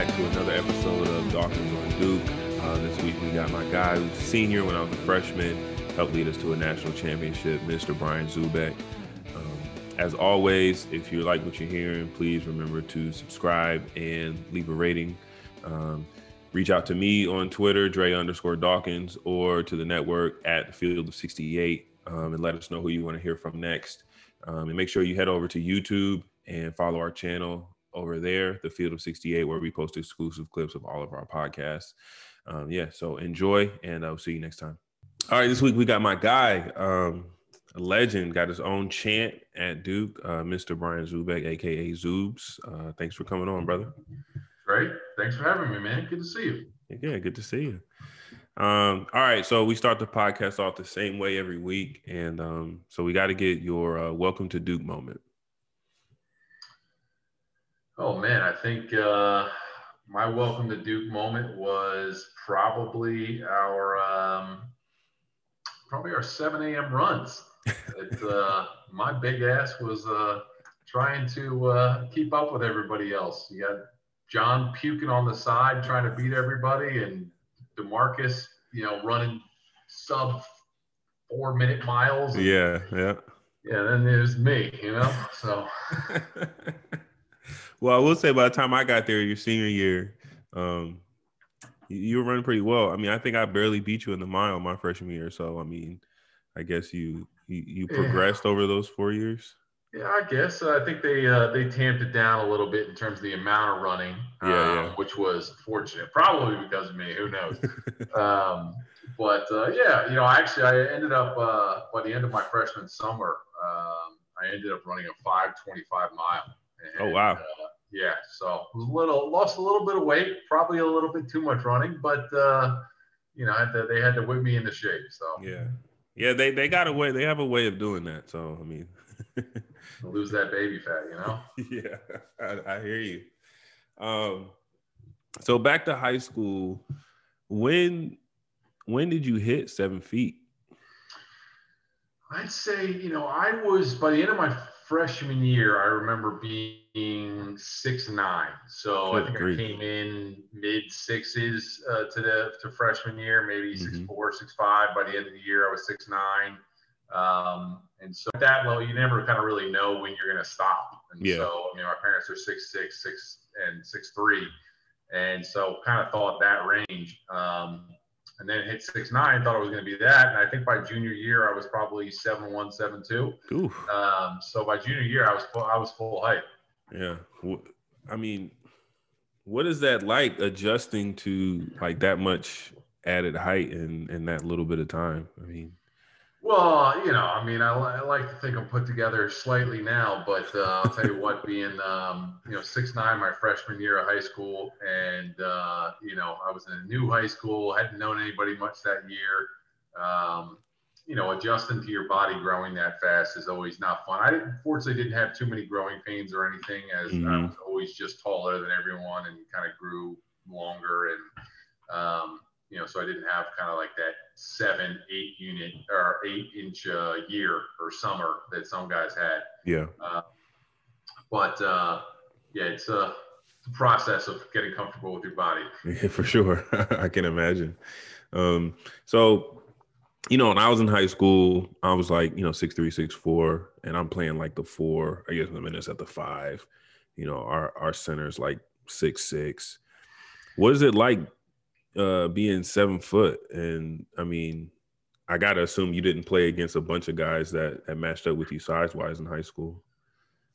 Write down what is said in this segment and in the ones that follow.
back to another episode of Dawkins on Duke. Uh, this week we got my guy who's senior when I was a freshman, helped lead us to a national championship, Mr. Brian Zoubek. Um, as always, if you like what you're hearing, please remember to subscribe and leave a rating. Um, reach out to me on Twitter, Dre underscore Dawkins, or to the network at the Field of 68 um, and let us know who you want to hear from next. Um, and make sure you head over to YouTube and follow our channel over there, the Field of 68, where we post exclusive clips of all of our podcasts. Um, yeah, so enjoy, and I'll see you next time. All right, this week we got my guy, um, a legend, got his own chant at Duke, uh, Mr. Brian Zoubek, aka Zoobs. Uh, thanks for coming on, brother. Great. Thanks for having me, man. Good to see you. Yeah, good to see you. Um, all right, so we start the podcast off the same way every week, and um, so we got to get your uh, welcome to Duke moment. Oh man, I think uh, my welcome to Duke moment was probably our um, probably our 7 a.m. runs. it, uh, my big ass was uh, trying to uh, keep up with everybody else. You got John puking on the side, trying to beat everybody, and Demarcus, you know, running sub four minute miles. Yeah, yeah. Yeah, then there's me, you know. So well, I will say by the time I got there, your senior year, um, you were running pretty well. I mean, I think I barely beat you in the mile my freshman year. So I mean, I guess you you, you progressed yeah. over those four years. Yeah, I guess uh, I think they uh, they tamped it down a little bit in terms of the amount of running, yeah, um, yeah. which was fortunate, probably because of me. Who knows? um, but uh, yeah, you know, actually, I ended up uh, by the end of my freshman summer, um, I ended up running a 5:25 mile. And, oh wow! Uh, yeah, so was a little lost a little bit of weight, probably a little bit too much running, but uh, you know, had to, they had to whip me into shape. So yeah, yeah, they they got a way, they have a way of doing that. So I mean. lose that baby fat, you know? yeah, I, I hear you. Um, so back to high school, when when did you hit seven feet? I'd say, you know, I was by the end of my freshman year, I remember being six nine. So Good I think grief. I came in mid sixes uh, to the to freshman year, maybe mm-hmm. six four, six five. By the end of the year, I was six nine. Um, and so at that level, you never kind of really know when you're going to stop. And yeah. so, you know, our parents are six, six, six, and six, three. And so kind of thought that range. Um, and then hit six nine, thought it was going to be that. And I think by junior year, I was probably seven one, seven two. Um, so by junior year, I was full, I was full height. Yeah, I mean, what is that like adjusting to like that much added height in in that little bit of time? I mean, well, you know, I mean, I, I, like to think I'm put together slightly now, but uh, I'll tell you what, being, um, you know, six nine my freshman year of high school, and uh, you know, I was in a new high school, hadn't known anybody much that year. Um, you know, adjusting to your body growing that fast is always not fun. I didn't, fortunately didn't have too many growing pains or anything, as mm-hmm. I was always just taller than everyone and kind of grew longer and. Um, you know, so I didn't have kind of like that seven, eight unit or eight inch uh, year or summer that some guys had. Yeah. Uh, but uh, yeah, it's a process of getting comfortable with your body. Yeah, for sure. I can imagine. Um, so, you know, when I was in high school, I was like, you know, six three, six four, and I'm playing like the four. I guess the minutes at the five. You know, our our center's like six six. What is it like uh, being seven foot, and I mean, I gotta assume you didn't play against a bunch of guys that, that matched up with you size wise in high school.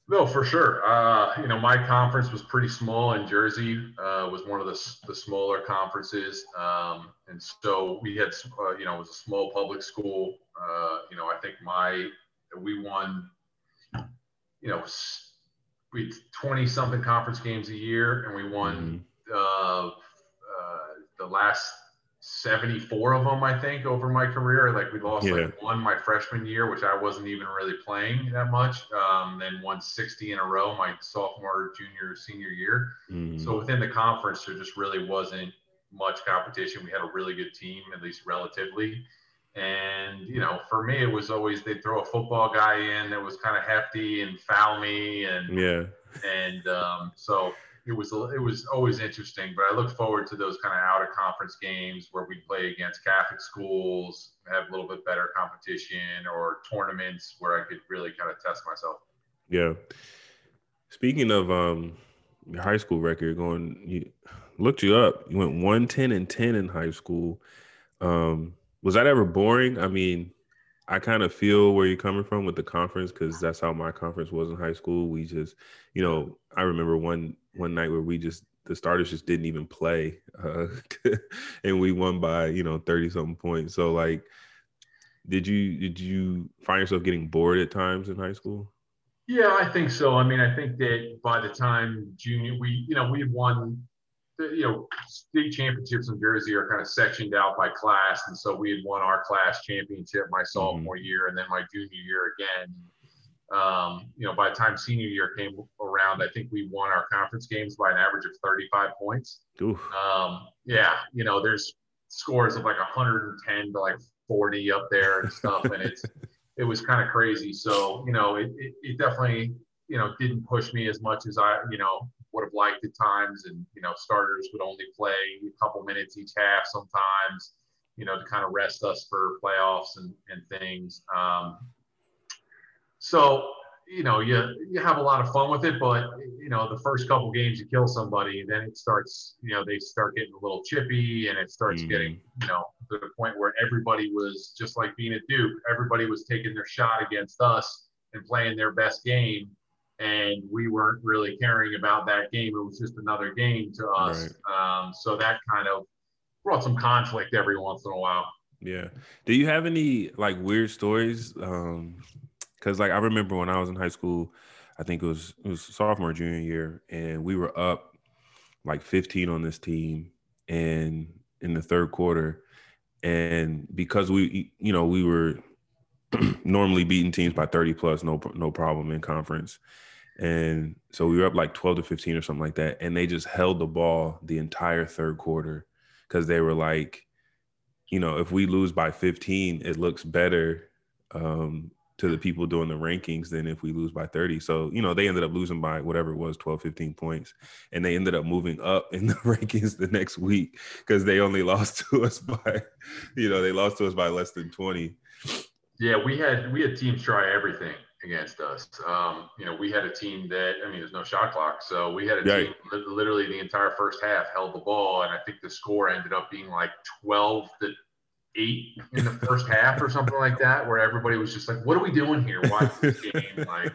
No, for sure. Uh, you know, my conference was pretty small, and Jersey uh, was one of the, the smaller conferences. Um, and so we had, uh, you know, it was a small public school. Uh, you know, I think my we won, you know, we 20 something conference games a year, and we won mm-hmm. Uh, the last 74 of them, I think, over my career. Like we lost yeah. like one my freshman year, which I wasn't even really playing that much. Um, then won 60 in a row my sophomore, junior, senior year. Mm. So within the conference, there just really wasn't much competition. We had a really good team, at least relatively. And you know, for me, it was always they'd throw a football guy in that was kind of hefty and foul me, and yeah, and um, so it was it was always interesting. But I look forward to those kind of out of conference games where we play against Catholic schools, have a little bit better competition, or tournaments where I could really kind of test myself. Yeah. Speaking of um, your high school record, going you looked you up. You went one ten and ten in high school. Um, was that ever boring? I mean, I kind of feel where you're coming from with the conference because that's how my conference was in high school. We just, you know, I remember one one night where we just the starters just didn't even play, uh, and we won by you know thirty something points. So like, did you did you find yourself getting bored at times in high school? Yeah, I think so. I mean, I think that by the time junior, we you know we won you know, state championships in Jersey are kind of sectioned out by class, and so we had won our class championship my sophomore mm-hmm. year, and then my junior year again. Um, you know, by the time senior year came around, I think we won our conference games by an average of 35 points. Um, yeah, you know, there's scores of like 110 to like 40 up there and stuff, and it's it was kind of crazy. So you know, it, it, it definitely you know didn't push me as much as I you know would have liked at times. And, you know, starters would only play a couple minutes each half sometimes, you know, to kind of rest us for playoffs and, and things. Um, so, you know, you, you have a lot of fun with it, but, you know, the first couple games you kill somebody, then it starts, you know, they start getting a little chippy and it starts mm-hmm. getting, you know, to the point where everybody was just like being at Duke, everybody was taking their shot against us and playing their best game and we weren't really caring about that game. It was just another game to us. Right. Um, so that kind of brought some conflict every once in a while. Yeah. Do you have any like weird stories? Um, cause like I remember when I was in high school, I think it was it was sophomore junior year, and we were up like 15 on this team, and in the third quarter, and because we you know we were normally beating teams by 30 plus, no no problem in conference. And so we were up like 12 to 15 or something like that. And they just held the ball the entire third quarter because they were like, you know, if we lose by 15, it looks better um, to the people doing the rankings than if we lose by 30. So, you know, they ended up losing by whatever it was, 12, 15 points. And they ended up moving up in the rankings the next week because they only lost to us by, you know, they lost to us by less than 20. Yeah, we had we had teams try everything against us. Um, you know, we had a team that I mean, there's no shot clock, so we had a team literally the entire first half held the ball, and I think the score ended up being like 12 to eight in the first half or something like that, where everybody was just like, "What are we doing here? Why this game?" Like,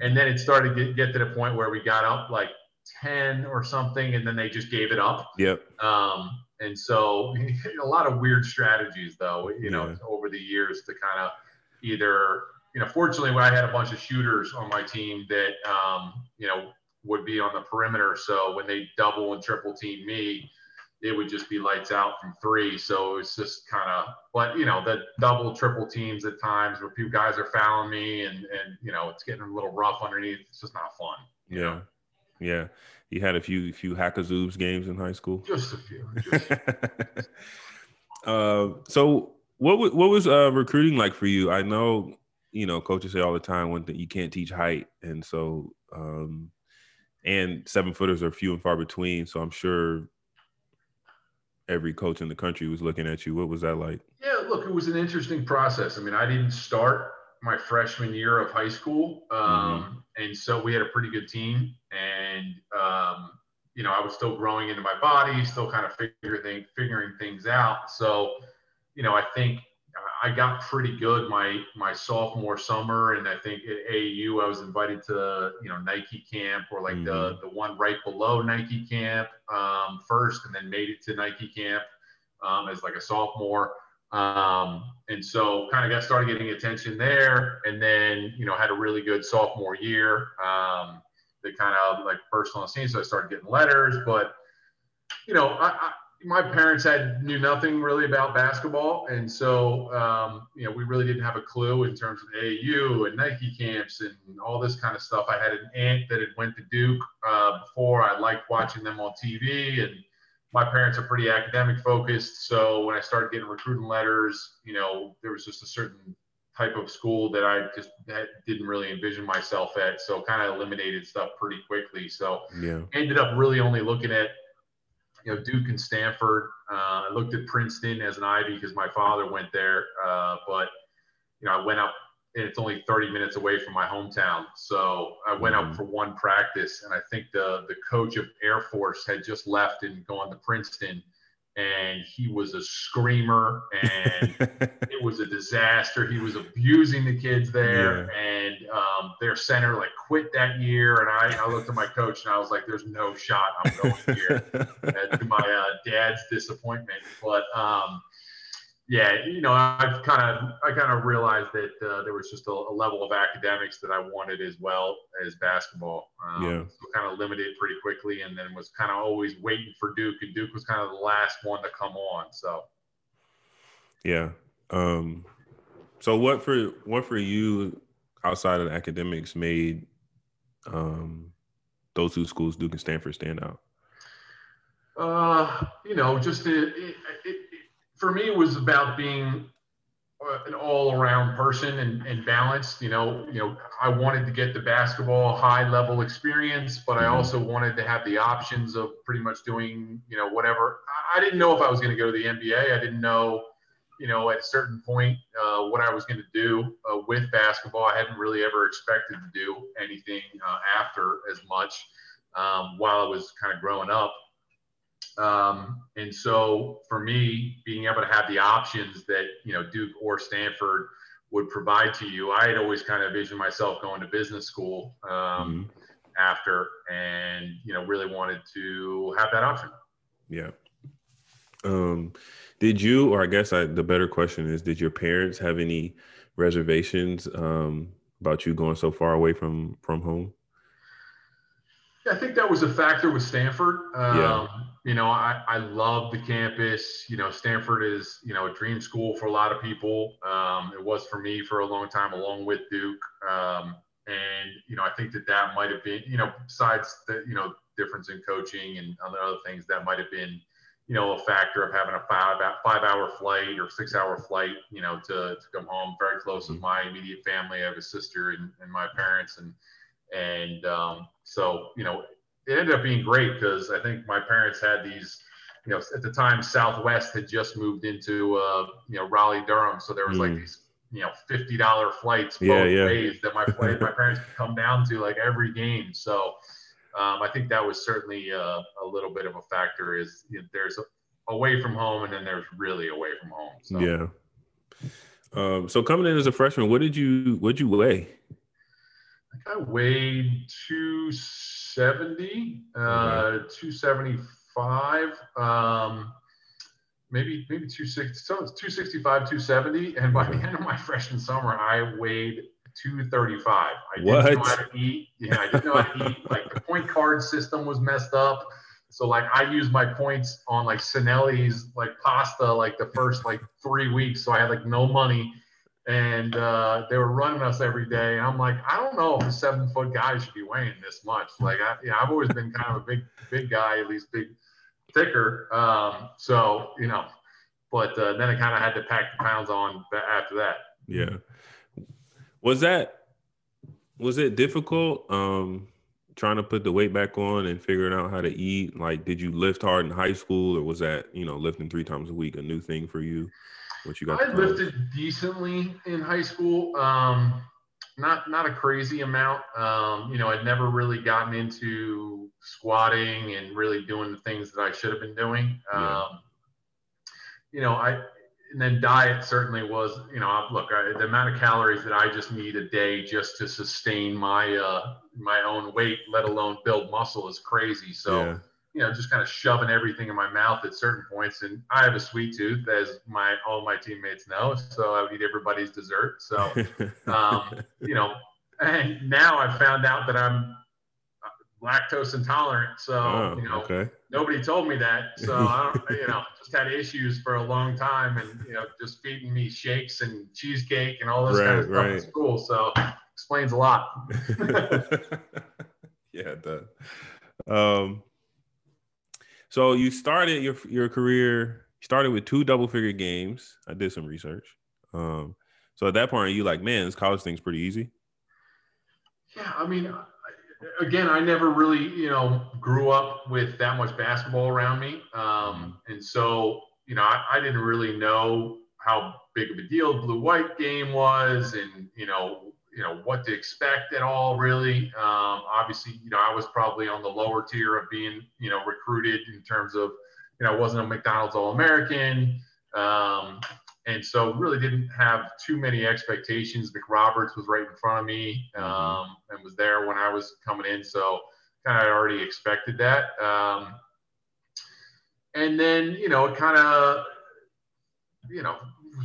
and then it started to get, get to the point where we got up like 10 or something, and then they just gave it up. Yep. Um, and so a lot of weird strategies, though, you know, yeah. over the years to kind of either, you know, fortunately, when I had a bunch of shooters on my team that, um, you know, would be on the perimeter. So when they double and triple team me, it would just be lights out from three. So it's just kind of, but you know, the double, triple teams at times where few guys are fouling me and, and, you know, it's getting a little rough underneath. It's just not fun. Yeah. Know? Yeah. You had a few few Hackazoobs games in high school. Just a few. Just uh, so what what was uh, recruiting like for you? I know you know coaches say all the time one thing you can't teach height, and so um, and seven footers are few and far between. So I'm sure every coach in the country was looking at you. What was that like? Yeah, look, it was an interesting process. I mean, I didn't start my freshman year of high school, um, mm-hmm. and so we had a pretty good team and um, you know I was still growing into my body, still kind of figuring figuring things out. So you know I think I got pretty good my my sophomore summer, and I think at AU, I was invited to you know Nike camp or like mm-hmm. the the one right below Nike camp um, first, and then made it to Nike camp um, as like a sophomore. Um, and so kind of got started getting attention there, and then you know had a really good sophomore year. Um, they kind of like burst on the scene. So I started getting letters, but you know, I, I, my parents had knew nothing really about basketball, and so um, you know we really didn't have a clue in terms of AAU and Nike camps and all this kind of stuff. I had an aunt that had went to Duke uh, before. I liked watching them on TV, and my parents are pretty academic focused. So when I started getting recruiting letters, you know, there was just a certain type of school that I just that didn't really envision myself at. So kind of eliminated stuff pretty quickly. So yeah, ended up really only looking at you know Duke and Stanford. Uh, I looked at Princeton as an Ivy because my father went there, uh, but you know I went up and it's only 30 minutes away from my hometown. So I went mm-hmm. up for one practice, and I think the the coach of Air Force had just left and gone to Princeton and he was a screamer and it was a disaster. He was abusing the kids there, yeah. and um, their center like quit that year. And I, I looked at my coach and I was like, "There's no shot I'm going here." to my uh, dad's disappointment, but um, yeah, you know, I've kind of I kind of realized that uh, there was just a, a, level of academics that I wanted as well as basketball. Um, yeah. So kind of limited pretty quickly, and then was kind of always waiting for Duke, and Duke was kind of the last one to come on. So. Yeah. Um, so what for what for you outside of academics made um, those two schools, Duke and Stanford, stand out? Uh, you know, just it, it, it for me, it was about being uh, an all-around person and, and balanced. You know, you know, I wanted to get the basketball high-level experience, but I mm-hmm. also wanted to have the options of pretty much doing, you know, whatever. I didn't know if I was going to go to the NBA. I didn't know, you know, at a certain point uh, what I was going to do uh, with basketball. I hadn't really ever expected to do anything uh, after as much um, while I was kind of growing up. Um, and so for me, being able to have the options that, you know, Duke or Stanford would provide to you, I had always kind of envisioned myself going to business school um, mm-hmm. after and, you know, really wanted to have that option. Yeah. Um, did you, or I guess I, the better question is, did your parents have any reservations um, about you going so far away from, from home? Yeah, I think that was a factor with Stanford. Um, yeah you know, I, I love the campus. You know, Stanford is, you know, a dream school for a lot of people. Um, it was for me for a long time, along with Duke. Um, and, you know, I think that that might have been, you know, besides the, you know, difference in coaching and other other things, that might have been, you know, a factor of having a five, five hour flight or six hour flight, you know, to, to come home very close with mm-hmm. my immediate family. I have a sister and, and my parents. And, and um, so, you know, it ended up being great because I think my parents had these, you know, at the time Southwest had just moved into, uh, you know, Raleigh Durham, so there was mm. like these, you know, fifty dollar flights both yeah, yeah. ways that my my parents could come down to like every game. So um, I think that was certainly uh, a little bit of a factor. Is you know, there's a, away from home and then there's really away from home. So. Yeah. Um, so coming in as a freshman, what did you what did you weigh? I weighed two 270, uh, 275, um, maybe maybe 260, so it's 265, 270. And by the end of my freshman summer, I weighed 235. I what? didn't know how to eat. Yeah, I didn't know how to eat. Like the point card system was messed up. So like I used my points on like Cinelli's like pasta like the first like three weeks. So I had like no money and uh, they were running us every day. And I'm like, I don't know if a seven foot guy should be weighing this much. Like, I, you know, I've always been kind of a big, big guy, at least big, thicker. Um, so, you know, but uh, then I kind of had to pack the pounds on after that. Yeah. Was that, was it difficult um, trying to put the weight back on and figuring out how to eat? Like, did you lift hard in high school or was that, you know, lifting three times a week a new thing for you? What you got? I lifted decently in high school. Um, not not a crazy amount. Um, you know, I'd never really gotten into squatting and really doing the things that I should have been doing. Yeah. Um, you know, I and then diet certainly was. You know, look, I, the amount of calories that I just need a day just to sustain my uh, my own weight, let alone build muscle, is crazy. So. Yeah you know, just kind of shoving everything in my mouth at certain points. And I have a sweet tooth, as my all my teammates know. So I would eat everybody's dessert. So, um, you know, and now I've found out that I'm uh, lactose intolerant. So, oh, you know, okay. nobody told me that. So I don't, you know, just had issues for a long time and, you know, just feeding me shakes and cheesecake and all this right, kind of stuff right. in school. So explains a lot. yeah, it does. Um, so you started your your career started with two double figure games. I did some research. Um, So at that point, you like, man, this college thing's pretty easy? Yeah, I mean, again, I never really, you know, grew up with that much basketball around me, um, and so you know, I, I, didn't really know how big of a deal blue white game was, and you know, you know what to expect at all. Really, um, obviously, you know, I was probably on the lower tier of being, you know, recruited in terms of, you know, I wasn't a McDonald's All American. Um, and so really didn't have too many expectations. McRoberts was right in front of me um, and was there when I was coming in, so kind of already expected that. Um, and then you know it kind of you know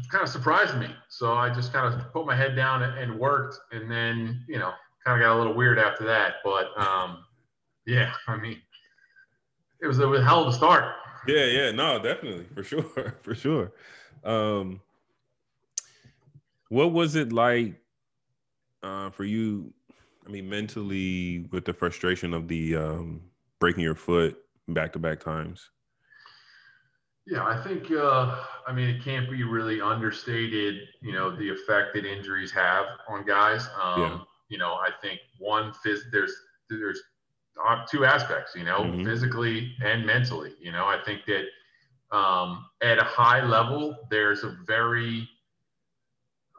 kind of surprised me, so I just kind of put my head down and, worked, and then you know kind of got a little weird after that. But um, yeah, I mean it was a hell of a start. Yeah, yeah, no, definitely for sure, for sure. Um, what was it like uh, for you? I mean, mentally, with the frustration of the um, breaking your foot back to back times. Yeah, I think uh, I mean it can't be really understated. You know the effect that injuries have on guys. Um, yeah. You know, I think one phys- there's there's uh, two aspects. You know, mm-hmm. physically and mentally. You know, I think that um, at a high level, there's a very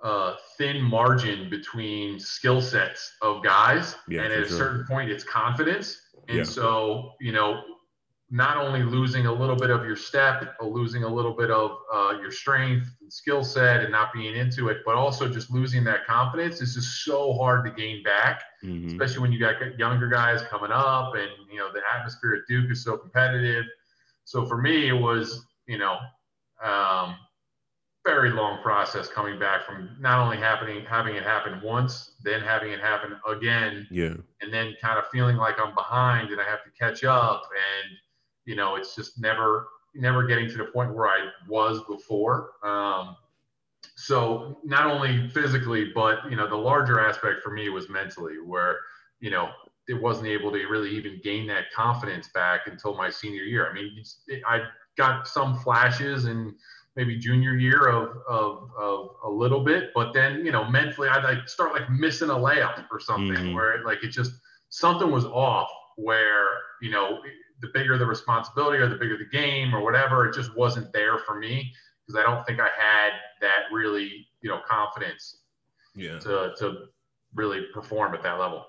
uh, thin margin between skill sets of guys, yeah, and at a sure. certain point, it's confidence. And yeah. so, you know, not only losing a little bit of your step, or losing a little bit of uh, your strength and skill set, and not being into it, but also just losing that confidence is just so hard to gain back, mm-hmm. especially when you got younger guys coming up, and you know the atmosphere at Duke is so competitive so for me, it was, you know, um, very long process coming back from not only happening, having it happen once, then having it happen again. Yeah. And then kind of feeling like I'm behind and I have to catch up. And, you know, it's just never, never getting to the point where I was before. Um, so not only physically, but, you know, the larger aspect for me was mentally where, you know, it wasn't able to really even gain that confidence back until my senior year. I mean, I got some flashes and maybe junior year of, of, of a little bit, but then, you know, mentally I'd like start like missing a layup or something mm-hmm. where it, like it just, something was off where, you know, the bigger the responsibility or the bigger the game or whatever, it just wasn't there for me because I don't think I had that really, you know, confidence yeah. to, to really perform at that level.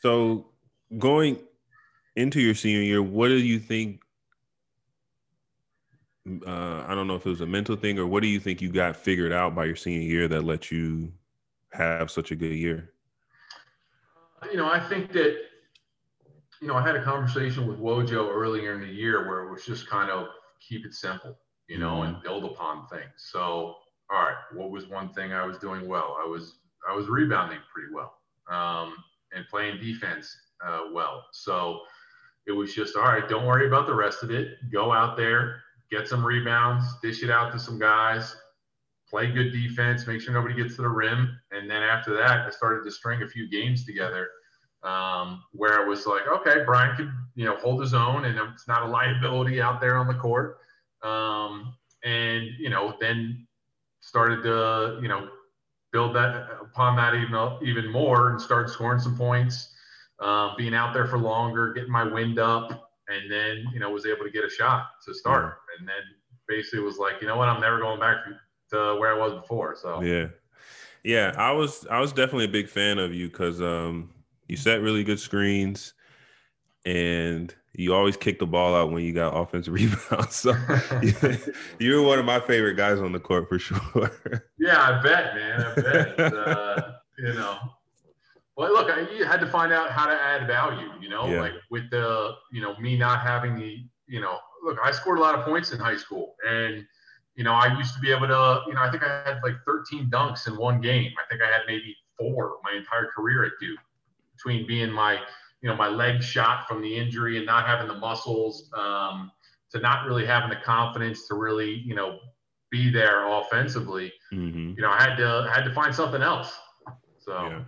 So going into your senior year, what do you think? Uh, I don't know if it was a mental thing or what do you think you got figured out by your senior year that let you have such a good year? You know, I think that, you know, I had a conversation with Wojo earlier in the year where it was just kind of keep it simple, you know, mm-hmm. and build upon things. So, all right, what was one thing I was doing well? I was I was rebounding pretty well. Um, and playing defense uh, well. So it was just all right. Don't worry about the rest of it. Go out there, get some rebounds, dish it out to some guys, play good defense, make sure nobody gets to the rim, and then after that, I started to string a few games together. Um, where it was like, okay, Brian could, you know, hold his own and it's not a liability out there on the court. Um, and, you know, then started to, you know, build that upon that even even more and start scoring some points, uh, being out there for longer, getting my wind up, and then you know was able to get a shot to start, and then basically was like, you know what, I'm never going back to where I was before. So yeah, yeah, I was I was definitely a big fan of you because um, you set really good screens, and you always kick the ball out when you got offensive rebounds. So you were one of my favorite guys on the court for sure. yeah, I bet, man. I bet. uh, you know, well, look, I, you had to find out how to add value. You know, yeah. like with the, you know, me not having the, you know, look, I scored a lot of points in high school, and you know, I used to be able to, you know, I think I had like 13 dunks in one game. I think I had maybe four my entire career at Duke between being my you know my leg shot from the injury and not having the muscles um, to not really having the confidence to really you know be there offensively mm-hmm. you know i had to had to find something else so yeah.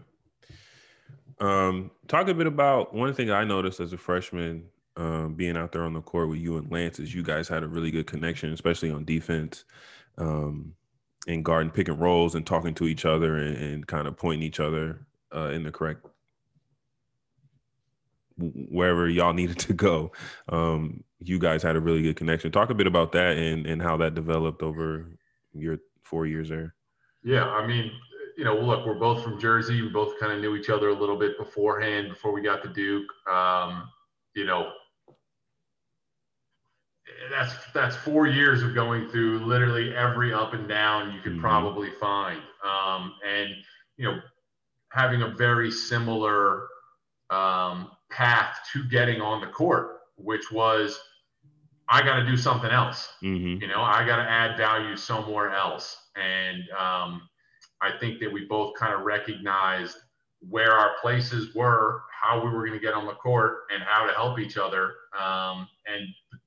um talk a bit about one thing i noticed as a freshman um, being out there on the court with you and lance is you guys had a really good connection especially on defense um, and guarding pick and rolls and talking to each other and, and kind of pointing each other uh, in the correct wherever y'all needed to go. Um, you guys had a really good connection. Talk a bit about that and and how that developed over your four years there. Yeah, I mean, you know, look, we're both from Jersey. We both kind of knew each other a little bit beforehand before we got to Duke. Um, you know, that's that's four years of going through literally every up and down you could mm-hmm. probably find, um, and you know, having a very similar um, path to getting on the court, which was I got to do something else. Mm-hmm. You know, I got to add value somewhere else, and um, I think that we both kind of recognized where our places were, how we were going to get on the court, and how to help each other. Um, and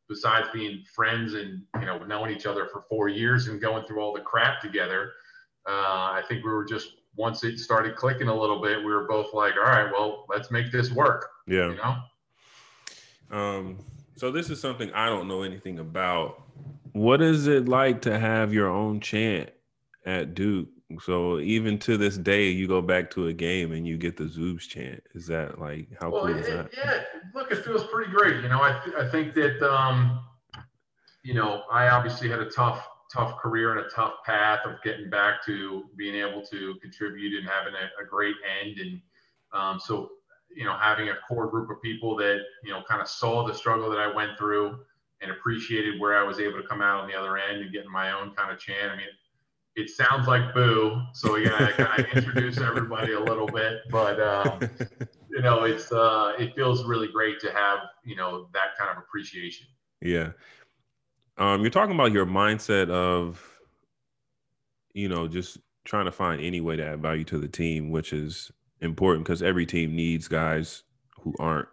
besides being friends and you know knowing each other for four years and going through all the crap together, uh, I think we were just once it started clicking a little bit, we were both like, all right, well, let's make this work. Yeah. You know. Um. So this is something I don't know anything about. What is it like to have your own chant at Duke? So even to this day, you go back to a game and you get the Zoobs chant. Is that like how well, cool is that? Yeah, look, it feels pretty great. You know, I th- I think that um, you know, I obviously had a tough tough career and a tough path of getting back to being able to contribute and having a, a great end. And um, so, you know, having a core group of people that you know kind of saw the struggle that I went through and appreciated where I was able to come out on the other end and getting my own kind of chant. I mean it sounds like boo. So we gotta kind of introduce everybody a little bit, but um, you know, it's uh, it feels really great to have you know that kind of appreciation. Yeah, um, you're talking about your mindset of, you know, just trying to find any way to add value to the team, which is important because every team needs guys who aren't,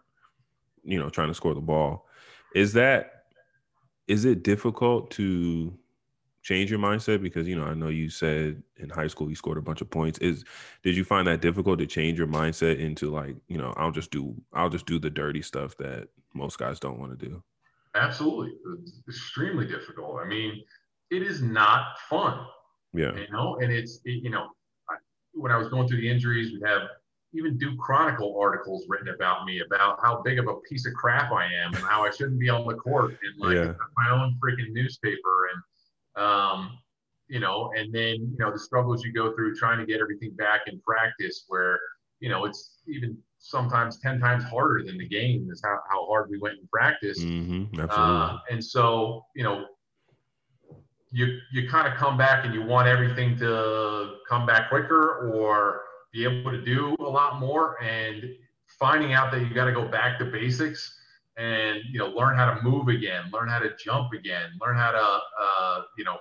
you know, trying to score the ball. Is that is it difficult to change your mindset? Because you know, I know you said in high school you scored a bunch of points. Is did you find that difficult to change your mindset into like, you know, I'll just do I'll just do the dirty stuff that most guys don't want to do? Absolutely, it's extremely difficult. I mean, it is not fun. Yeah, you know, and it's it, you know, I, when I was going through the injuries, we have even Duke Chronicle articles written about me about how big of a piece of crap I am and how I shouldn't be on the court and like yeah. my own freaking newspaper and um, you know, and then, you know, the struggles you go through trying to get everything back in practice where, you know, it's even sometimes 10 times harder than the game is how, how hard we went in practice. Mm-hmm, uh, and so, you know, you, you kind of come back and you want everything to come back quicker or be able to do a lot more and finding out that you got to go back to basics and you know learn how to move again learn how to jump again learn how to uh, you know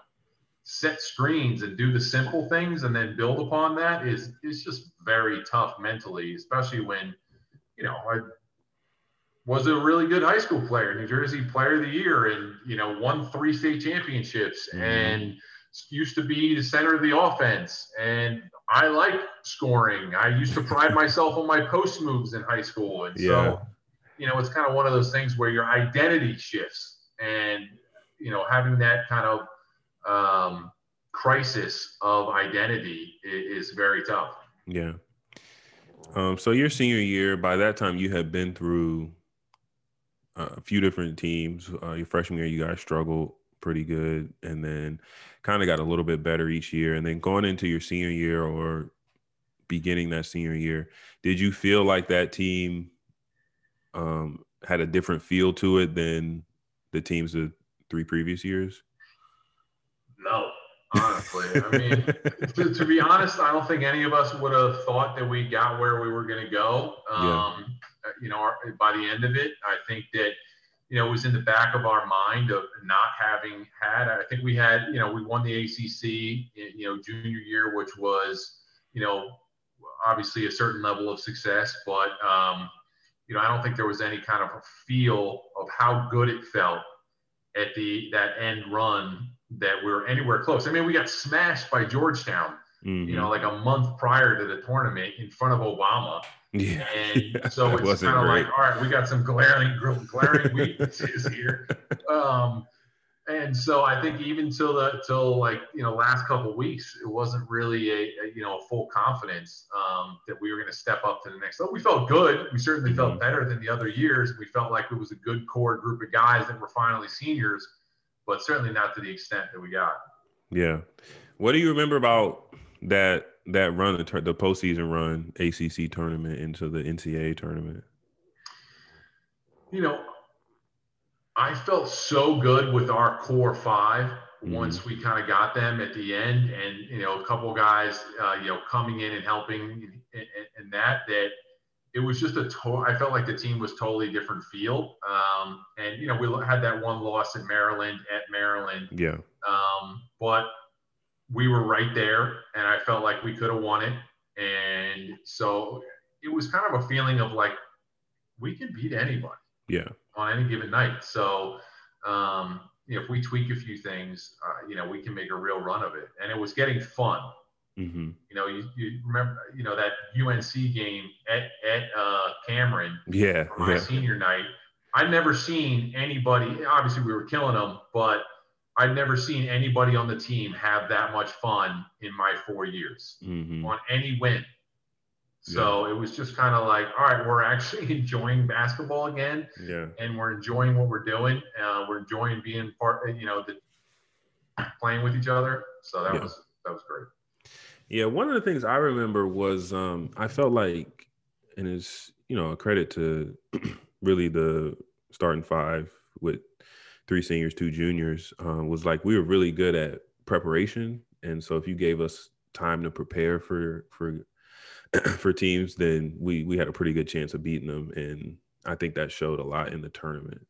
set screens and do the simple things and then build upon that is is just very tough mentally especially when you know i was a really good high school player new jersey player of the year and you know won three state championships mm-hmm. and used to be the center of the offense and i like scoring i used to pride myself on my post moves in high school and yeah. so you know, it's kind of one of those things where your identity shifts, and you know, having that kind of um, crisis of identity is, is very tough. Yeah. Um, so your senior year, by that time, you had been through uh, a few different teams. Uh, your freshman year, you guys struggled pretty good, and then kind of got a little bit better each year. And then going into your senior year or beginning that senior year, did you feel like that team um, had a different feel to it than the teams of three previous years? No, honestly. I mean, to, to, be honest, I don't think any of us would have thought that we got where we were going to go. Um, yeah. You know, our, by the end of it, I think that you know, it was in the back of our mind of not having had. I think we had, you know, we won the ACC, you know, junior year, which was, you know, obviously a certain level of success, but um, you know, I don't think there was any kind of a feel of how good it felt at the that end run that we are anywhere close. I mean, we got smashed by Georgetown, mm-hmm. you know, like a month prior to the tournament in front of Obama. Yeah. And so it's kind of like, all right, we got some glaring, glaring weaknesses here. Um, and so I think even till the till like you know last couple of weeks, it wasn't really a, a you know a full confidence um, that we were going to step up to the next level. We felt good. We certainly mm-hmm. felt better than the other years. We felt like it was a good core group of guys that were finally seniors, but certainly not to the extent that we got. Yeah. What do you remember about that that run the, the postseason run ACC tournament into the NCAA tournament? You know, I felt so good with our core 5 mm-hmm. once we kind of got them at the end, and you know, a couple guys, uh, you know, coming in and helping and, that that it was just a to- I felt like the team was totally different feel. Um, and you know, we had that one loss in Maryland at Maryland. Yeah. Um, but we were right there, and I felt like we could have won it. And so it was kind of a feeling of like we can beat anybody. Yeah. On any given night. So, um, you know, if we tweak a few things, uh, you know, we can make a real run of it. And it was getting fun. Mm-hmm. You know, you, you remember, you know, that UNC game at, at uh, Cameron. Yeah. my yeah. senior night. I'd never seen anybody, obviously we were killing them, but I'd never seen anybody on the team have that much fun in my four years mm-hmm. on any win. So yeah. it was just kind of like, all right, we're actually enjoying basketball again, yeah, and we're enjoying what we're doing. Uh, we're enjoying being part, you know, the, playing with each other. So that yeah. was that was great. Yeah, one of the things I remember was um, I felt like, and it's you know a credit to really the starting five with three seniors, two juniors, uh, was like we were really good at preparation, and so if you gave us time to prepare for for for teams, then we we had a pretty good chance of beating them, and I think that showed a lot in the tournament.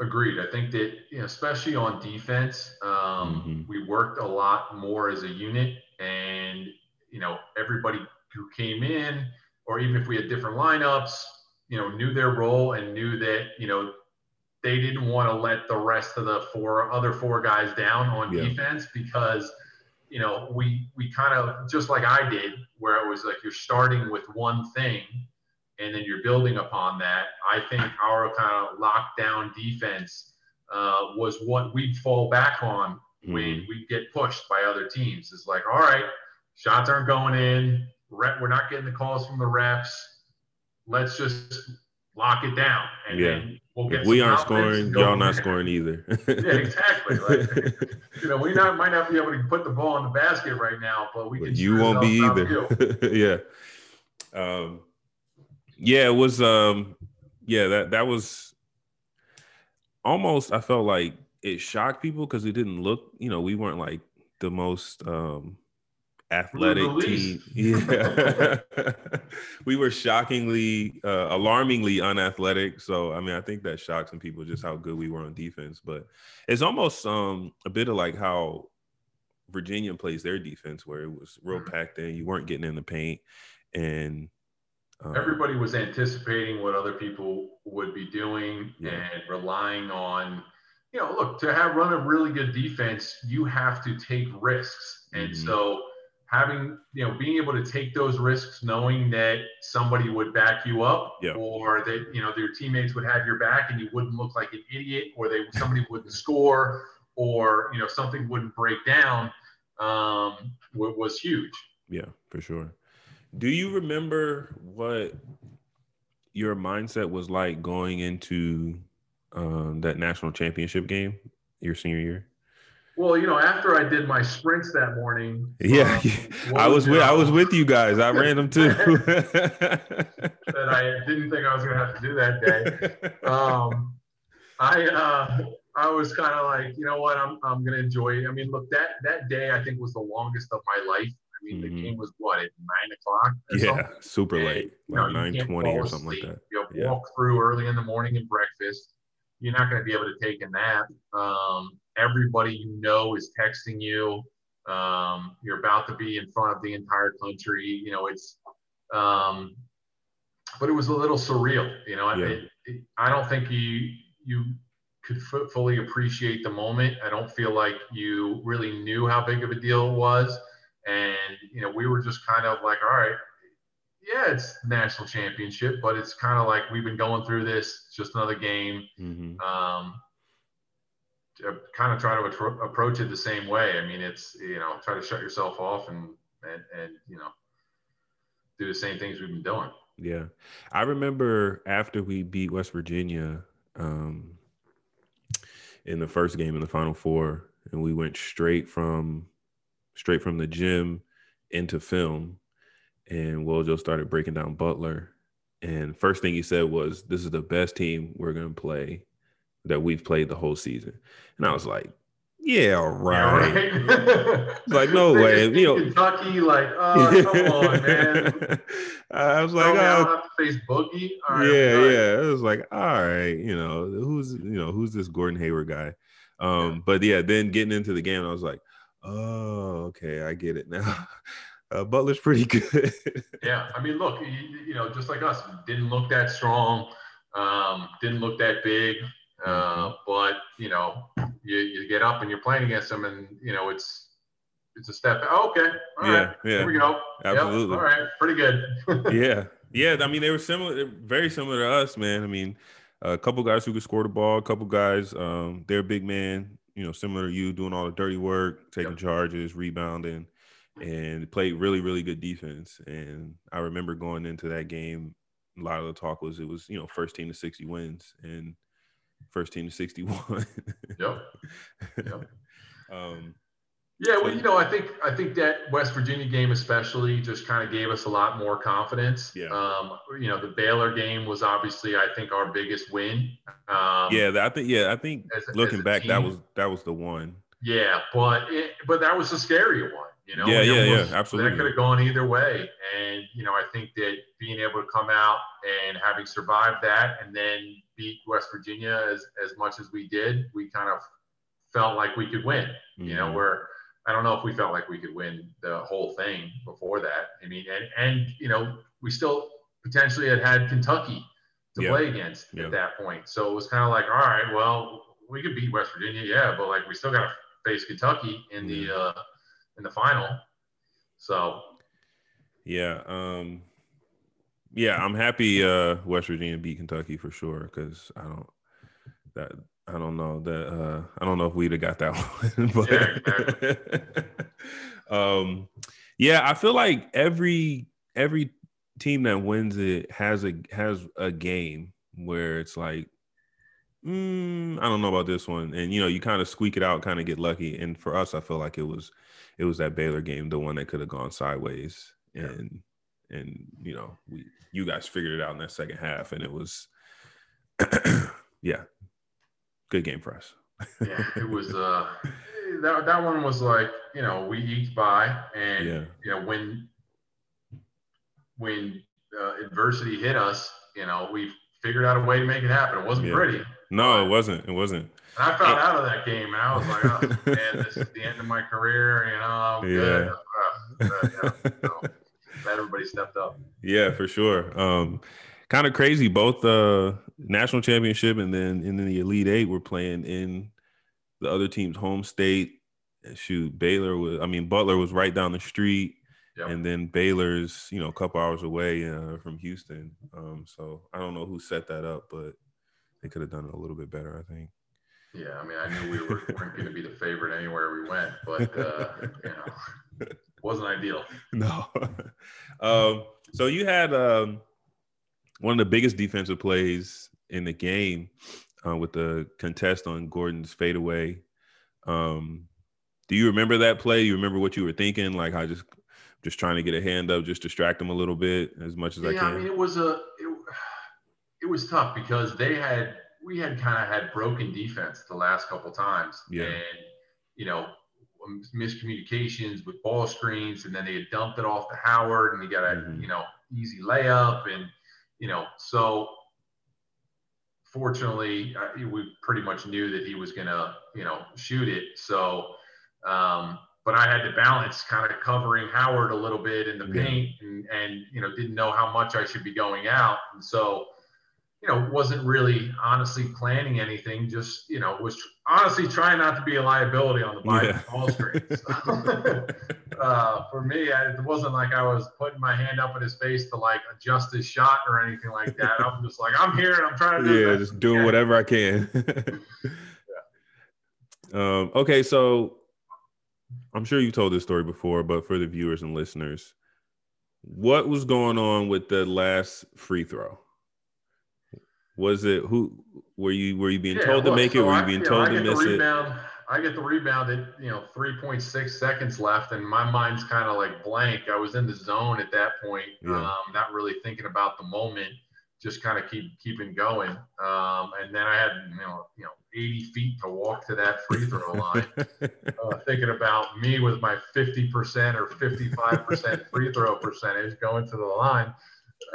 Agreed. I think that you know, especially on defense, um, mm-hmm. we worked a lot more as a unit, and you know everybody who came in, or even if we had different lineups, you know, knew their role and knew that you know they didn't want to let the rest of the four other four guys down on yeah. defense because you know, we we kind of just like I did, where it was like you're starting with one thing and then you're building upon that. I think our kind of lockdown defense uh, was what we'd fall back on mm-hmm. when we get pushed by other teams. It's like, all right, shots aren't going in. We're not getting the calls from the refs. Let's just lock it down, and yeah. then we'll get. we aren't scoring, y'all not scoring either. yeah, exactly. Like, you know, we not might not be able to put the ball in the basket right now, but we but can. You won't be either. yeah. Um, yeah, it was. Um, yeah, that that was almost. I felt like it shocked people because it didn't look. You know, we weren't like the most um athletic team. Yeah. we were shockingly, uh, alarmingly unathletic. So, I mean, I think that shocked some people just how good we were on defense. But it's almost um, a bit of like how Virginia plays their defense, where it was real mm-hmm. packed in. You weren't getting in the paint. And um, everybody was anticipating what other people would be doing yeah. and relying on you know, look, to have run a really good defense, you have to take risks. And mm-hmm. so having you know being able to take those risks knowing that somebody would back you up yeah. or that you know their teammates would have your back and you wouldn't look like an idiot or they somebody wouldn't score or you know something wouldn't break down um, was huge yeah for sure do you remember what your mindset was like going into um, that national championship game your senior year well, you know, after I did my sprints that morning. Yeah, um, I was with I was with you guys. I ran them too. that I didn't think I was going to have to do that day. Um, I uh, I was kind of like, you know what, I'm I'm going to enjoy it. I mean, look, that that day I think was the longest of my life. I mean, mm-hmm. the game was what at nine o'clock. yeah, something? super and, late, like you know, nine twenty or something asleep. like that. You know, yeah. walk through early in the morning and breakfast. You're not going to be able to take a nap. Um, everybody you know is texting you. Um, you're about to be in front of the entire country. You know, it's, um, but it was a little surreal. You know, yeah. it, it, I don't think you you could f- fully appreciate the moment. I don't feel like you really knew how big of a deal it was, and you know, we were just kind of like, all right, yeah, it's national championship, but it's kind of like we've been going through this. It's just another game. Mm-hmm. Um, kind of try to atro- approach it the same way. I mean, it's you know try to shut yourself off and and and you know do the same things we've been doing. Yeah, I remember after we beat West Virginia um, in the first game in the Final Four, and we went straight from straight from the gym into film, and Wojo started breaking down Butler, and first thing he said was, "This is the best team we're gonna play that we've played the whole season," and I was like, yeah, right. Right. like no way, you know. Kentucky, like, oh, come on, man. I was like, oh, I have to face Boogie. Right, yeah, right. yeah. It was like, all right, you know, who's you know who's this Gordon Hayward guy? Um, yeah. but yeah, then getting into the game, I was like, oh, okay, I get it now. Uh, Butler's pretty good. yeah, I mean, look, you, you, know, just like us, didn't look that strong, um, didn't look that big, uh, but you know, you, you get up and you're playing against them, and you know it's it's a step. Oh, okay, all yeah, right, yeah, here we go. Absolutely, yep. all right, pretty good. yeah, yeah. I mean, they were similar, very similar to us, man. I mean, a couple guys who could score the ball, a couple guys, um, they're big man, you know, similar to you, doing all the dirty work, taking yep. charges, rebounding, and played really, really good defense. And I remember going into that game, a lot of the talk was it was you know first team to sixty wins, and first team to 61. yep. Yep. Um, yeah, well, you know, I think I think that West Virginia game especially just kind of gave us a lot more confidence. Yeah. Um, you know, the Baylor game was obviously I think our biggest win. Um, yeah, I think yeah, I think as, looking as back, team. that was that was the one. Yeah, but it, but that was a scary one. You know, yeah, yeah, yeah, absolutely. That could have gone either way, and you know, I think that being able to come out and having survived that, and then beat West Virginia as as much as we did, we kind of felt like we could win. Mm-hmm. You know, mm-hmm. where I don't know if we felt like we could win the whole thing before that. I mean, and and you know, we still potentially had had Kentucky to play against at that point, so it was kind of like, all right, well, we could beat West Virginia, yeah, but like we still got to face Kentucky in the. Uh, in the final. So yeah, um yeah, I'm happy uh West Virginia beat Kentucky for sure because I don't that I don't know that uh I don't know if we'd have got that one. but yeah, um yeah, I feel like every every team that wins it has a has a game where it's like mm, I don't know about this one. And you know, you kind of squeak it out, kind of get lucky. And for us, I feel like it was it was that Baylor game, the one that could have gone sideways. Yeah. And and you know, we you guys figured it out in that second half, and it was yeah, good game for us. yeah, it was uh that that one was like, you know, we each by and yeah. you know, when when uh, adversity hit us, you know, we figured out a way to make it happen. It wasn't yeah. pretty. No, it wasn't. It wasn't. I found out of that game, and I was like, oh, man, this is the end of my career. You know, I'm yeah. good. Uh, yeah, so, glad everybody stepped up. Yeah, for sure. Um, kind of crazy. Both the uh, national championship and then in the Elite Eight were playing in the other team's home state. Shoot, Baylor was. I mean, Butler was right down the street. Yep. And then Baylor's, you know, a couple hours away uh, from Houston. Um, so I don't know who set that up, but they could have done it a little bit better, I think. Yeah, I mean, I knew we were, weren't going to be the favorite anywhere we went, but uh, you know, wasn't ideal. No. um, so you had um, one of the biggest defensive plays in the game uh, with the contest on Gordon's fadeaway. Um, do you remember that play? You remember what you were thinking? Like, I just just trying to get a hand up, just distract them a little bit as much as yeah, I can. Yeah, I mean, it was a it, it was tough because they had we had kind of had broken defense the last couple times. Yeah. And, you know, miscommunications with ball screens, and then they had dumped it off to Howard, and he got a, mm-hmm. you know, easy layup. And, you know, so fortunately, uh, we pretty much knew that he was going to, you know, shoot it. So, um, but I had to balance kind of covering Howard a little bit in the paint and, and, you know, didn't know how much I should be going out. And so, you know, wasn't really honestly planning anything. Just you know, was honestly trying not to be a liability on the Biden yeah. ball screens. uh, for me, it wasn't like I was putting my hand up in his face to like adjust his shot or anything like that. I'm just like, I'm here and I'm trying to do. Yeah, just doing whatever I can. yeah. Um, okay, so I'm sure you told this story before, but for the viewers and listeners, what was going on with the last free throw? Was it who were you were you being yeah, told to make so it? Were you being told you know, to miss it? I get the rebound at you know 3.6 seconds left, and my mind's kind of like blank. I was in the zone at that point, yeah. um, not really thinking about the moment, just kind of keep keeping going. Um, and then I had you know you know 80 feet to walk to that free throw line, uh, thinking about me with my 50% or 55% free throw percentage going to the line,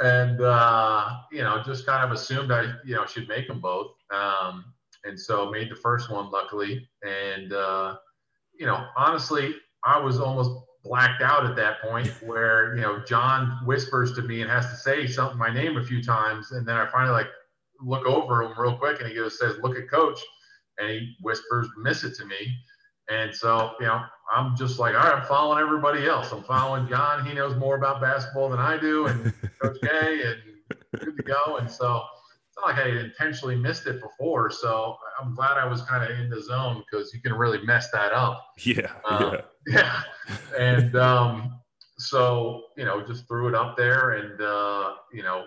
and uh, you know just kind of assumed I you know should make them both. Um, and so made the first one luckily. And uh, you know, honestly, I was almost blacked out at that point where you know John whispers to me and has to say something my name a few times, and then I finally like look over him real quick, and he goes says, "Look at coach," and he whispers, "Miss it to me." And so, you know, I'm just like, all right, I'm following everybody else. I'm following John. He knows more about basketball than I do, and Coach K, and good to go. And so, it's not like I intentionally missed it before. So I'm glad I was kind of in the zone because you can really mess that up. Yeah. Uh, yeah. yeah. And um, so, you know, just threw it up there. And, uh, you know,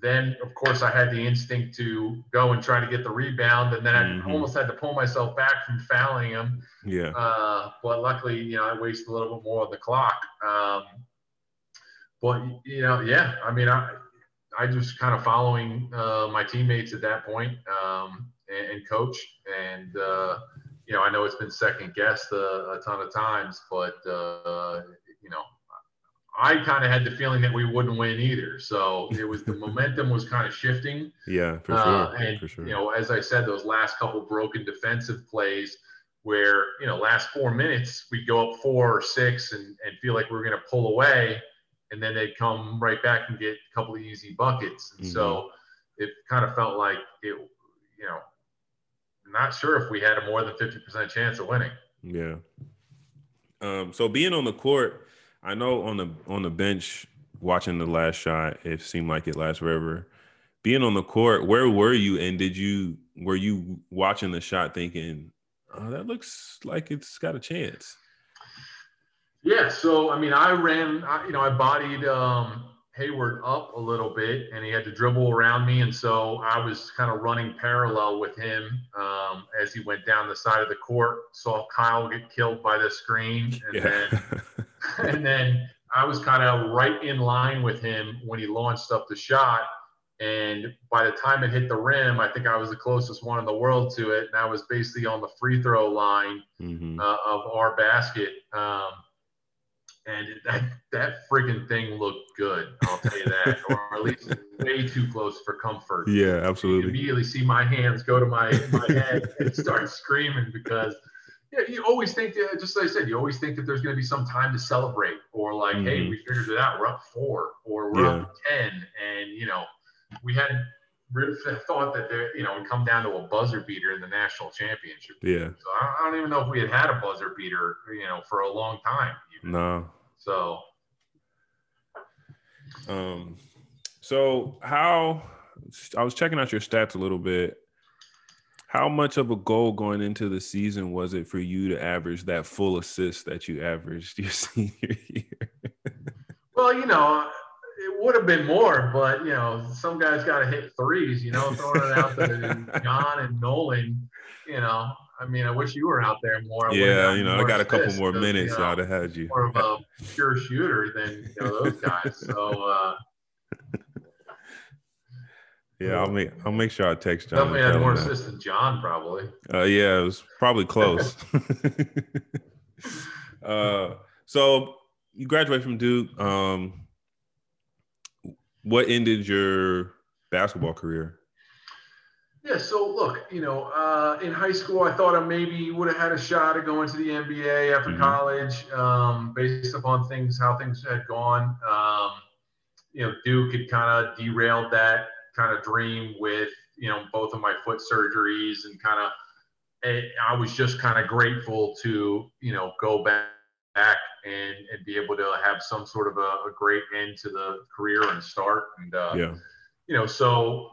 then of course I had the instinct to go and try to get the rebound. And then mm-hmm. I almost had to pull myself back from fouling him. Yeah. Uh, but luckily, you know, I wasted a little bit more of the clock. Um, but, you know, yeah, I mean, I, I just kind of following uh, my teammates at that point, um, and, and, coach. And, uh, you know, I know it's been second guessed a, a ton of times, but, uh, you know, I kind of had the feeling that we wouldn't win either. So it was the momentum was kind of shifting. Yeah, for uh, sure. and, for sure. you know, as I said, those last couple broken defensive plays where, you know, last four minutes, we'd go up four or six and, and feel like we are going to pull away and then they'd come right back and get a couple of easy buckets. And mm-hmm. so it kind of felt like it, you know, not sure if we had a more than 50% chance of winning. Yeah. Um, so being on the court, I know on the on the bench watching the last shot, it seemed like it lasts forever. Being on the court, where were you and did you were you watching the shot thinking, oh, that looks like it's got a chance? Yeah, so I mean, I ran, I, you know, I bodied um, Hayward up a little bit, and he had to dribble around me, and so I was kind of running parallel with him um, as he went down the side of the court. Saw Kyle get killed by the screen, and yeah. then and then I was kind of right in line with him when he launched up the shot. And by the time it hit the rim, I think I was the closest one in the world to it. And I was basically on the free throw line mm-hmm. uh, of our basket. Um, and that that freaking thing looked good. I'll tell you that, or at least way too close for comfort. Yeah, absolutely. You immediately see my hands go to my my head and start screaming because yeah, you always think that, just like I said, you always think that there's going to be some time to celebrate, or like, mm-hmm. hey, we figured it out, we're up four, or we're yeah. up ten, and you know, we had thought that there, you know, would come down to a buzzer beater in the national championship. Yeah. So I don't even know if we had had a buzzer beater, you know, for a long time. Even. No, so, um, so how I was checking out your stats a little bit. How much of a goal going into the season was it for you to average that full assist that you averaged your senior year? well, you know, it would have been more, but you know, some guys got to hit threes. You know, throwing it out to John and Nolan. You know, I mean, I wish you were out there more. I yeah, you know, I got a couple more minutes. You know, I'd have had you. More of a pure shooter than you know, those guys. So. Uh, yeah, I'll make I'll make sure I text John. Definitely had more assists than John, probably. Uh, yeah, it was probably close. uh, so you graduate from Duke. Um, what ended your basketball career? Yeah, so look, you know, uh, in high school, I thought I maybe would have had a shot at going to the NBA after mm-hmm. college, um, based upon things how things had gone. Um, you know, Duke had kind of derailed that kind of dream with you know both of my foot surgeries and kind of. I was just kind of grateful to you know go back back and and be able to have some sort of a, a great end to the career and start and uh, yeah. you know so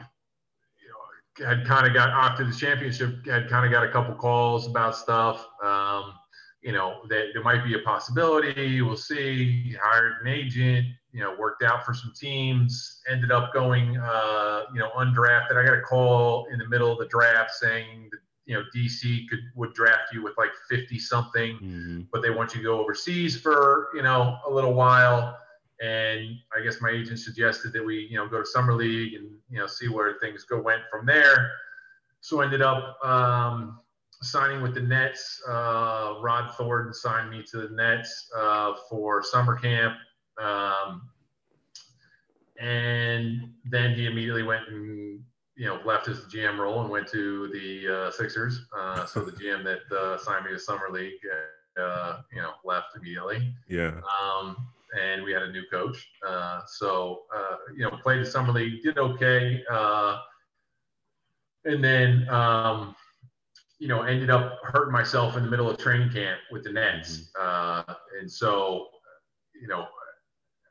had kind of got after the championship, had kind of got a couple calls about stuff. Um, you know, that there might be a possibility. We'll see. Hired an agent. You know, worked out for some teams. Ended up going, uh, you know, undrafted. I got a call in the middle of the draft saying that you know DC could would draft you with like 50 something, mm-hmm. but they want you to go overseas for you know a little while. And I guess my agent suggested that we you know go to summer league and you know see where things go went from there. So I ended up um, signing with the Nets. Uh, Rod Thornton signed me to the Nets uh, for summer camp. Um, and then he immediately went and you know left his GM role and went to the uh, Sixers. Uh, so the GM that uh, signed me to summer league, uh, you know, left immediately. Yeah. Um, and we had a new coach. so you know, played the summer league, did okay, and then. Um, you know, ended up hurting myself in the middle of training camp with the Nets. Mm-hmm. Uh, and so, you know,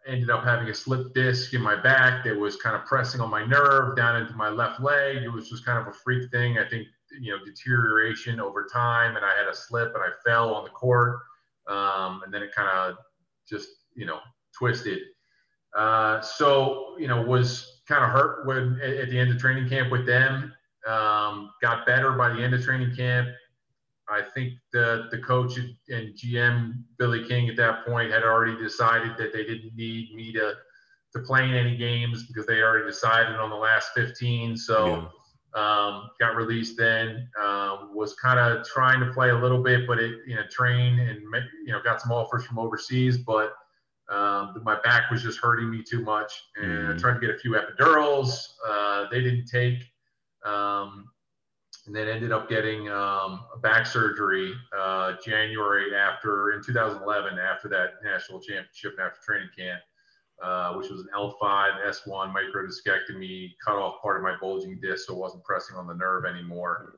ended up having a slip disc in my back that was kind of pressing on my nerve down into my left leg. It was just kind of a freak thing. I think, you know, deterioration over time. And I had a slip and I fell on the court. Um, and then it kind of just, you know, twisted. Uh, so, you know, was kind of hurt when at the end of training camp with them um, got better by the end of training camp. I think the the coach and GM Billy King at that point had already decided that they didn't need me to to play in any games because they already decided on the last 15. So yeah. um, got released then. Um, was kind of trying to play a little bit, but it you know train and you know got some offers from overseas, but um, my back was just hurting me too much, and mm-hmm. I tried to get a few epidurals. Uh, they didn't take. Um, and then ended up getting um, a back surgery uh, January after in 2011 after that national championship after training camp, uh, which was an L5 S1 microdiscectomy, cut off part of my bulging disc so it wasn't pressing on the nerve anymore.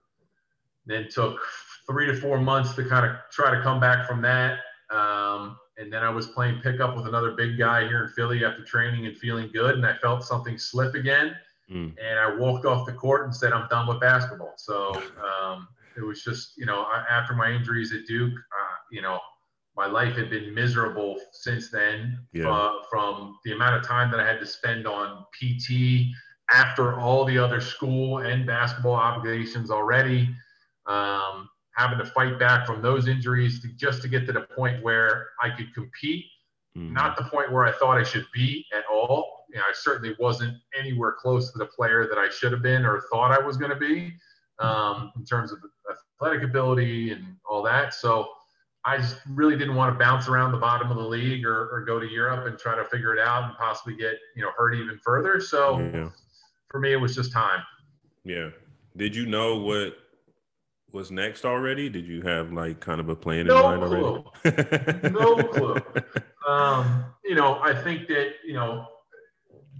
Then took three to four months to kind of try to come back from that. Um, and then I was playing pickup with another big guy here in Philly after training and feeling good, and I felt something slip again Mm. And I walked off the court and said, I'm done with basketball. So um, it was just, you know, after my injuries at Duke, uh, you know, my life had been miserable since then yeah. uh, from the amount of time that I had to spend on PT after all the other school and basketball obligations already. Um, having to fight back from those injuries to, just to get to the point where I could compete, mm. not the point where I thought I should be at all you know, I certainly wasn't anywhere close to the player that I should have been or thought I was going to be um, in terms of athletic ability and all that. So I just really didn't want to bounce around the bottom of the league or, or go to Europe and try to figure it out and possibly get you know hurt even further. So yeah. for me, it was just time. Yeah. Did you know what was next already? Did you have like kind of a plan no in mind clue. already? no clue. Um, you know, I think that you know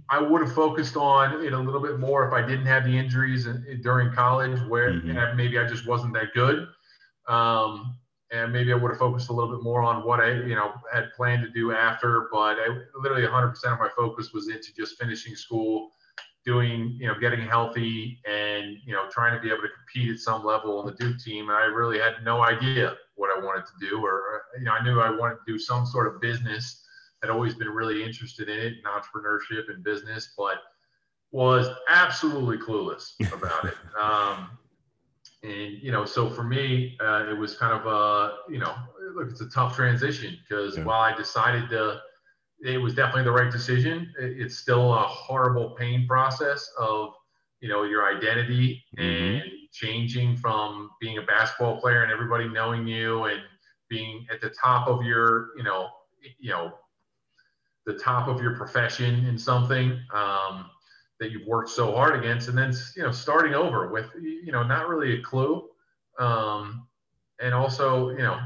I would have focused on it a little bit more if I didn't have the injuries during college, where mm-hmm. maybe I just wasn't that good. Um, and maybe I would have focused a little bit more on what I, you know, had planned to do after. But I, literally 100% of my focus was into just finishing school, doing, you know, getting healthy, and you know, trying to be able to compete at some level on the Duke team. And I really had no idea what I wanted to do, or you know, I knew I wanted to do some sort of business had always been really interested in it and entrepreneurship and business, but was absolutely clueless about it. Um, and you know, so for me, uh, it was kind of a you know, look, it's a tough transition because yeah. while I decided to, it was definitely the right decision. It's still a horrible pain process of you know your identity mm-hmm. and changing from being a basketball player and everybody knowing you and being at the top of your you know you know the top of your profession in something um, that you've worked so hard against, and then you know starting over with you know not really a clue, um, and also you know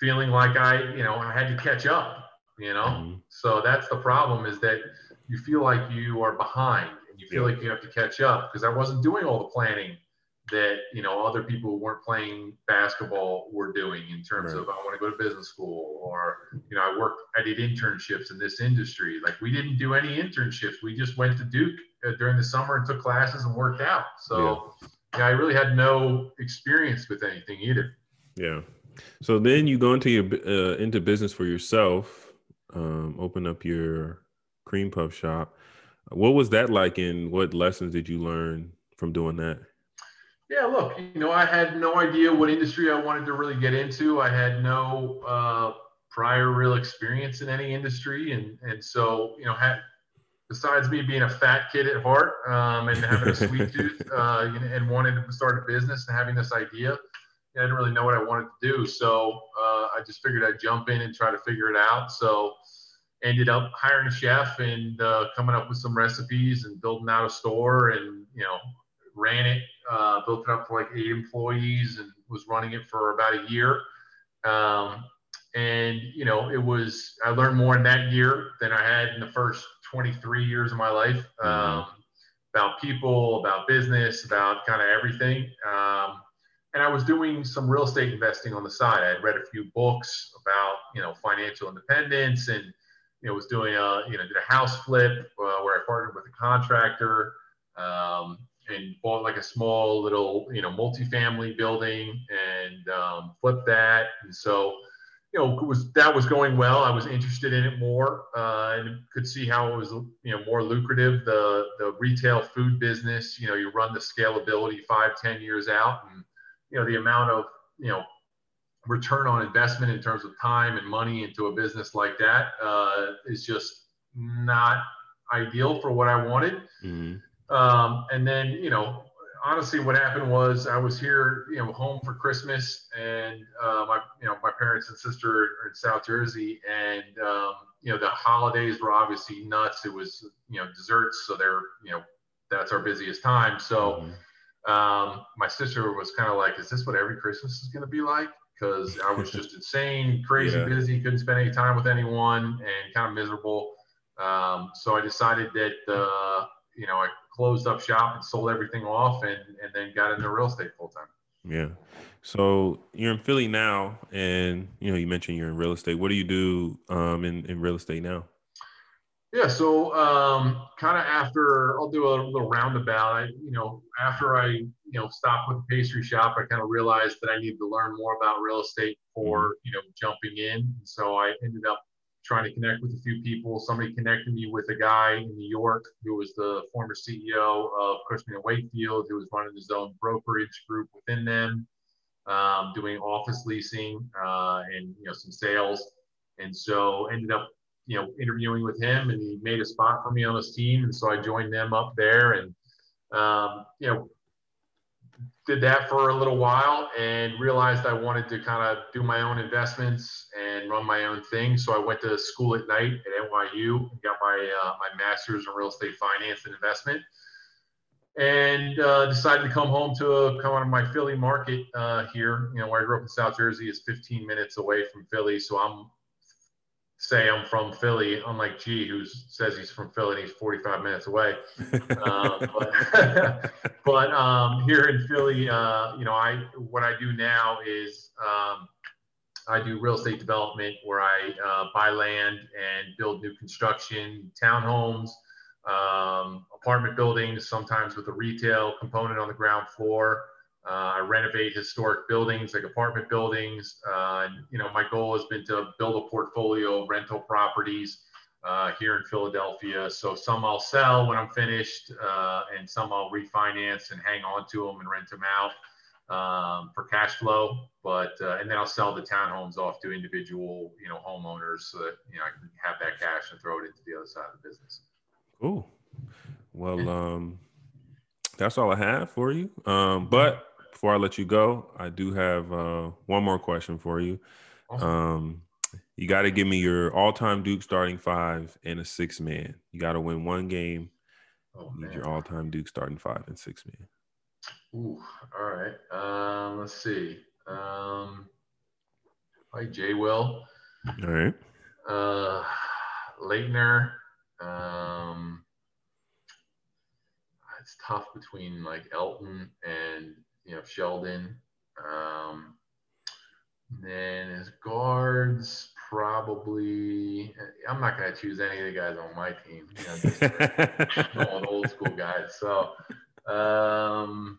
feeling like I you know I had to catch up. You know, mm-hmm. so that's the problem is that you feel like you are behind and you feel yeah. like you have to catch up because I wasn't doing all the planning that you know other people who weren't playing basketball were doing in terms right. of I want to go to business school or you know I worked I did internships in this industry like we didn't do any internships we just went to Duke uh, during the summer and took classes and worked out. So yeah. yeah, I really had no experience with anything either. Yeah. So then you go into your uh, into business for yourself, um, open up your cream puff shop. What was that like, and what lessons did you learn from doing that? Yeah, look, you know, I had no idea what industry I wanted to really get into. I had no uh, prior real experience in any industry, and and so you know, had besides me being a fat kid at heart um, and having a sweet tooth, uh, and wanting to start a business and having this idea, I didn't really know what I wanted to do. So uh, I just figured I'd jump in and try to figure it out. So ended up hiring a chef and uh, coming up with some recipes and building out a store and you know ran it, uh, built it up for like eight employees and was running it for about a year. Um, and, you know, it was, I learned more in that year than I had in the first 23 years of my life mm-hmm. um, about people, about business, about kind of everything. Um, and I was doing some real estate investing on the side. I had read a few books about, you know, financial independence and, you know, was doing a, you know, did a house flip uh, where I partnered with a contractor. Um, and bought like a small little, you know, multifamily building and um, flipped that. And so, you know, was that was going well. I was interested in it more uh, and could see how it was, you know, more lucrative. The the retail food business, you know, you run the scalability five, ten years out, and you know the amount of you know return on investment in terms of time and money into a business like that uh, is just not ideal for what I wanted. Mm-hmm. Um, and then, you know, honestly, what happened was I was here, you know, home for Christmas, and uh, my, you know, my parents and sister are in South Jersey, and um, you know, the holidays were obviously nuts. It was, you know, desserts, so they're, you know, that's our busiest time. So, mm-hmm. Um, my sister was kind of like, "Is this what every Christmas is going to be like?" Because I was just insane, crazy yeah. busy, couldn't spend any time with anyone, and kind of miserable. Um, so I decided that, uh, you know, I closed up shop and sold everything off and, and then got into real estate full time. Yeah. So you're in Philly now and you know, you mentioned you're in real estate. What do you do um, in, in real estate now? Yeah, so um, kind of after I'll do a little roundabout. I, you know, after I, you know, stopped with the pastry shop, I kind of realized that I needed to learn more about real estate for, mm-hmm. you know, jumping in. And So I ended up trying to connect with a few people. Somebody connected me with a guy in New York who was the former CEO of Cushman and Wakefield, who was running his own brokerage group within them, um, doing office leasing uh, and you know some sales. And so ended up you know interviewing with him, and he made a spot for me on his team, and so I joined them up there, and um, you know did that for a little while and realized I wanted to kind of do my own investments and run my own thing. So I went to school at night at NYU and got my uh, my master's in real estate finance and investment, and uh, decided to come home to come out of my Philly market uh, here. You know, where I grew up in South Jersey is 15 minutes away from Philly, so I'm say I'm from Philly, unlike G, who says he's from Philly and he's 45 minutes away. uh, but but um, here in Philly, uh, you know, I what I do now is um, I do real estate development where I uh, buy land and build new construction, townhomes, um, apartment buildings, sometimes with a retail component on the ground floor. Uh, I renovate historic buildings like apartment buildings. Uh, and, you know, my goal has been to build a portfolio of rental properties uh, here in Philadelphia. So some I'll sell when I'm finished, uh, and some I'll refinance and hang on to them and rent them out um, for cash flow. But uh, and then I'll sell the townhomes off to individual, you know, homeowners so that you know I can have that cash and throw it into the other side of the business. Cool. Well, um, that's all I have for you. Um, but before I let you go, I do have uh, one more question for you. Um, you got to give me your all-time Duke starting five and a six man. You got to win one game. Oh, need your all-time Duke starting five and six man. Ooh, all right. Um, let's see. Um, like Jay Will. All right. Uh, Laettner. Um, it's tough between like Elton and you know, Sheldon. Um, then his guards, probably. I'm not going to choose any of the guys on my team. You know, just all old school guys. So, um,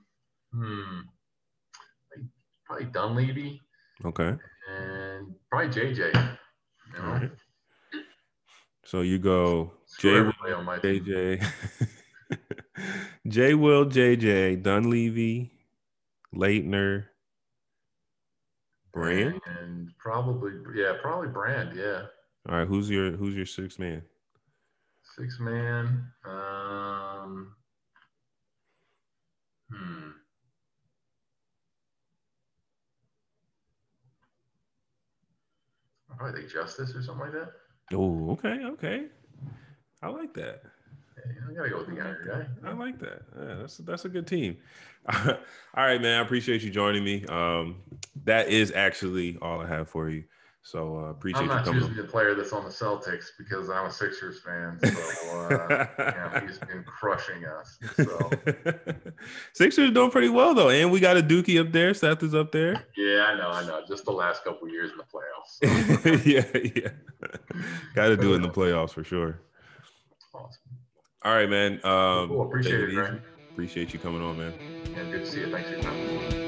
hmm, probably Dunleavy. Okay. And probably JJ. You know? All right. So you go J Will, JJ, J Will, JJ, Dunleavy, Laettner, Brand, and probably yeah, probably Brand. Yeah. All right. Who's your Who's your six man? Six man. Um. Hmm. Probably think Justice or something like that. Oh, okay, okay. I like that. I gotta go with the younger guy. I like that. Yeah, that's that's a good team. all right, man. I appreciate you joining me. Um, that is actually all I have for you. So uh, appreciate I'm not you choosing the player that's on the Celtics because I'm a Sixers fan. So uh, yeah, he's been crushing us. So. Sixers doing pretty well though, and we got a Dookie up there. Seth is up there. Yeah, I know, I know. Just the last couple years in the playoffs. So. yeah, yeah. got to do it in the playoffs for sure. Awesome. All right, man. Um, cool. Appreciate it, Appreciate you coming on, man. Yeah, good to see you. Thanks for your time.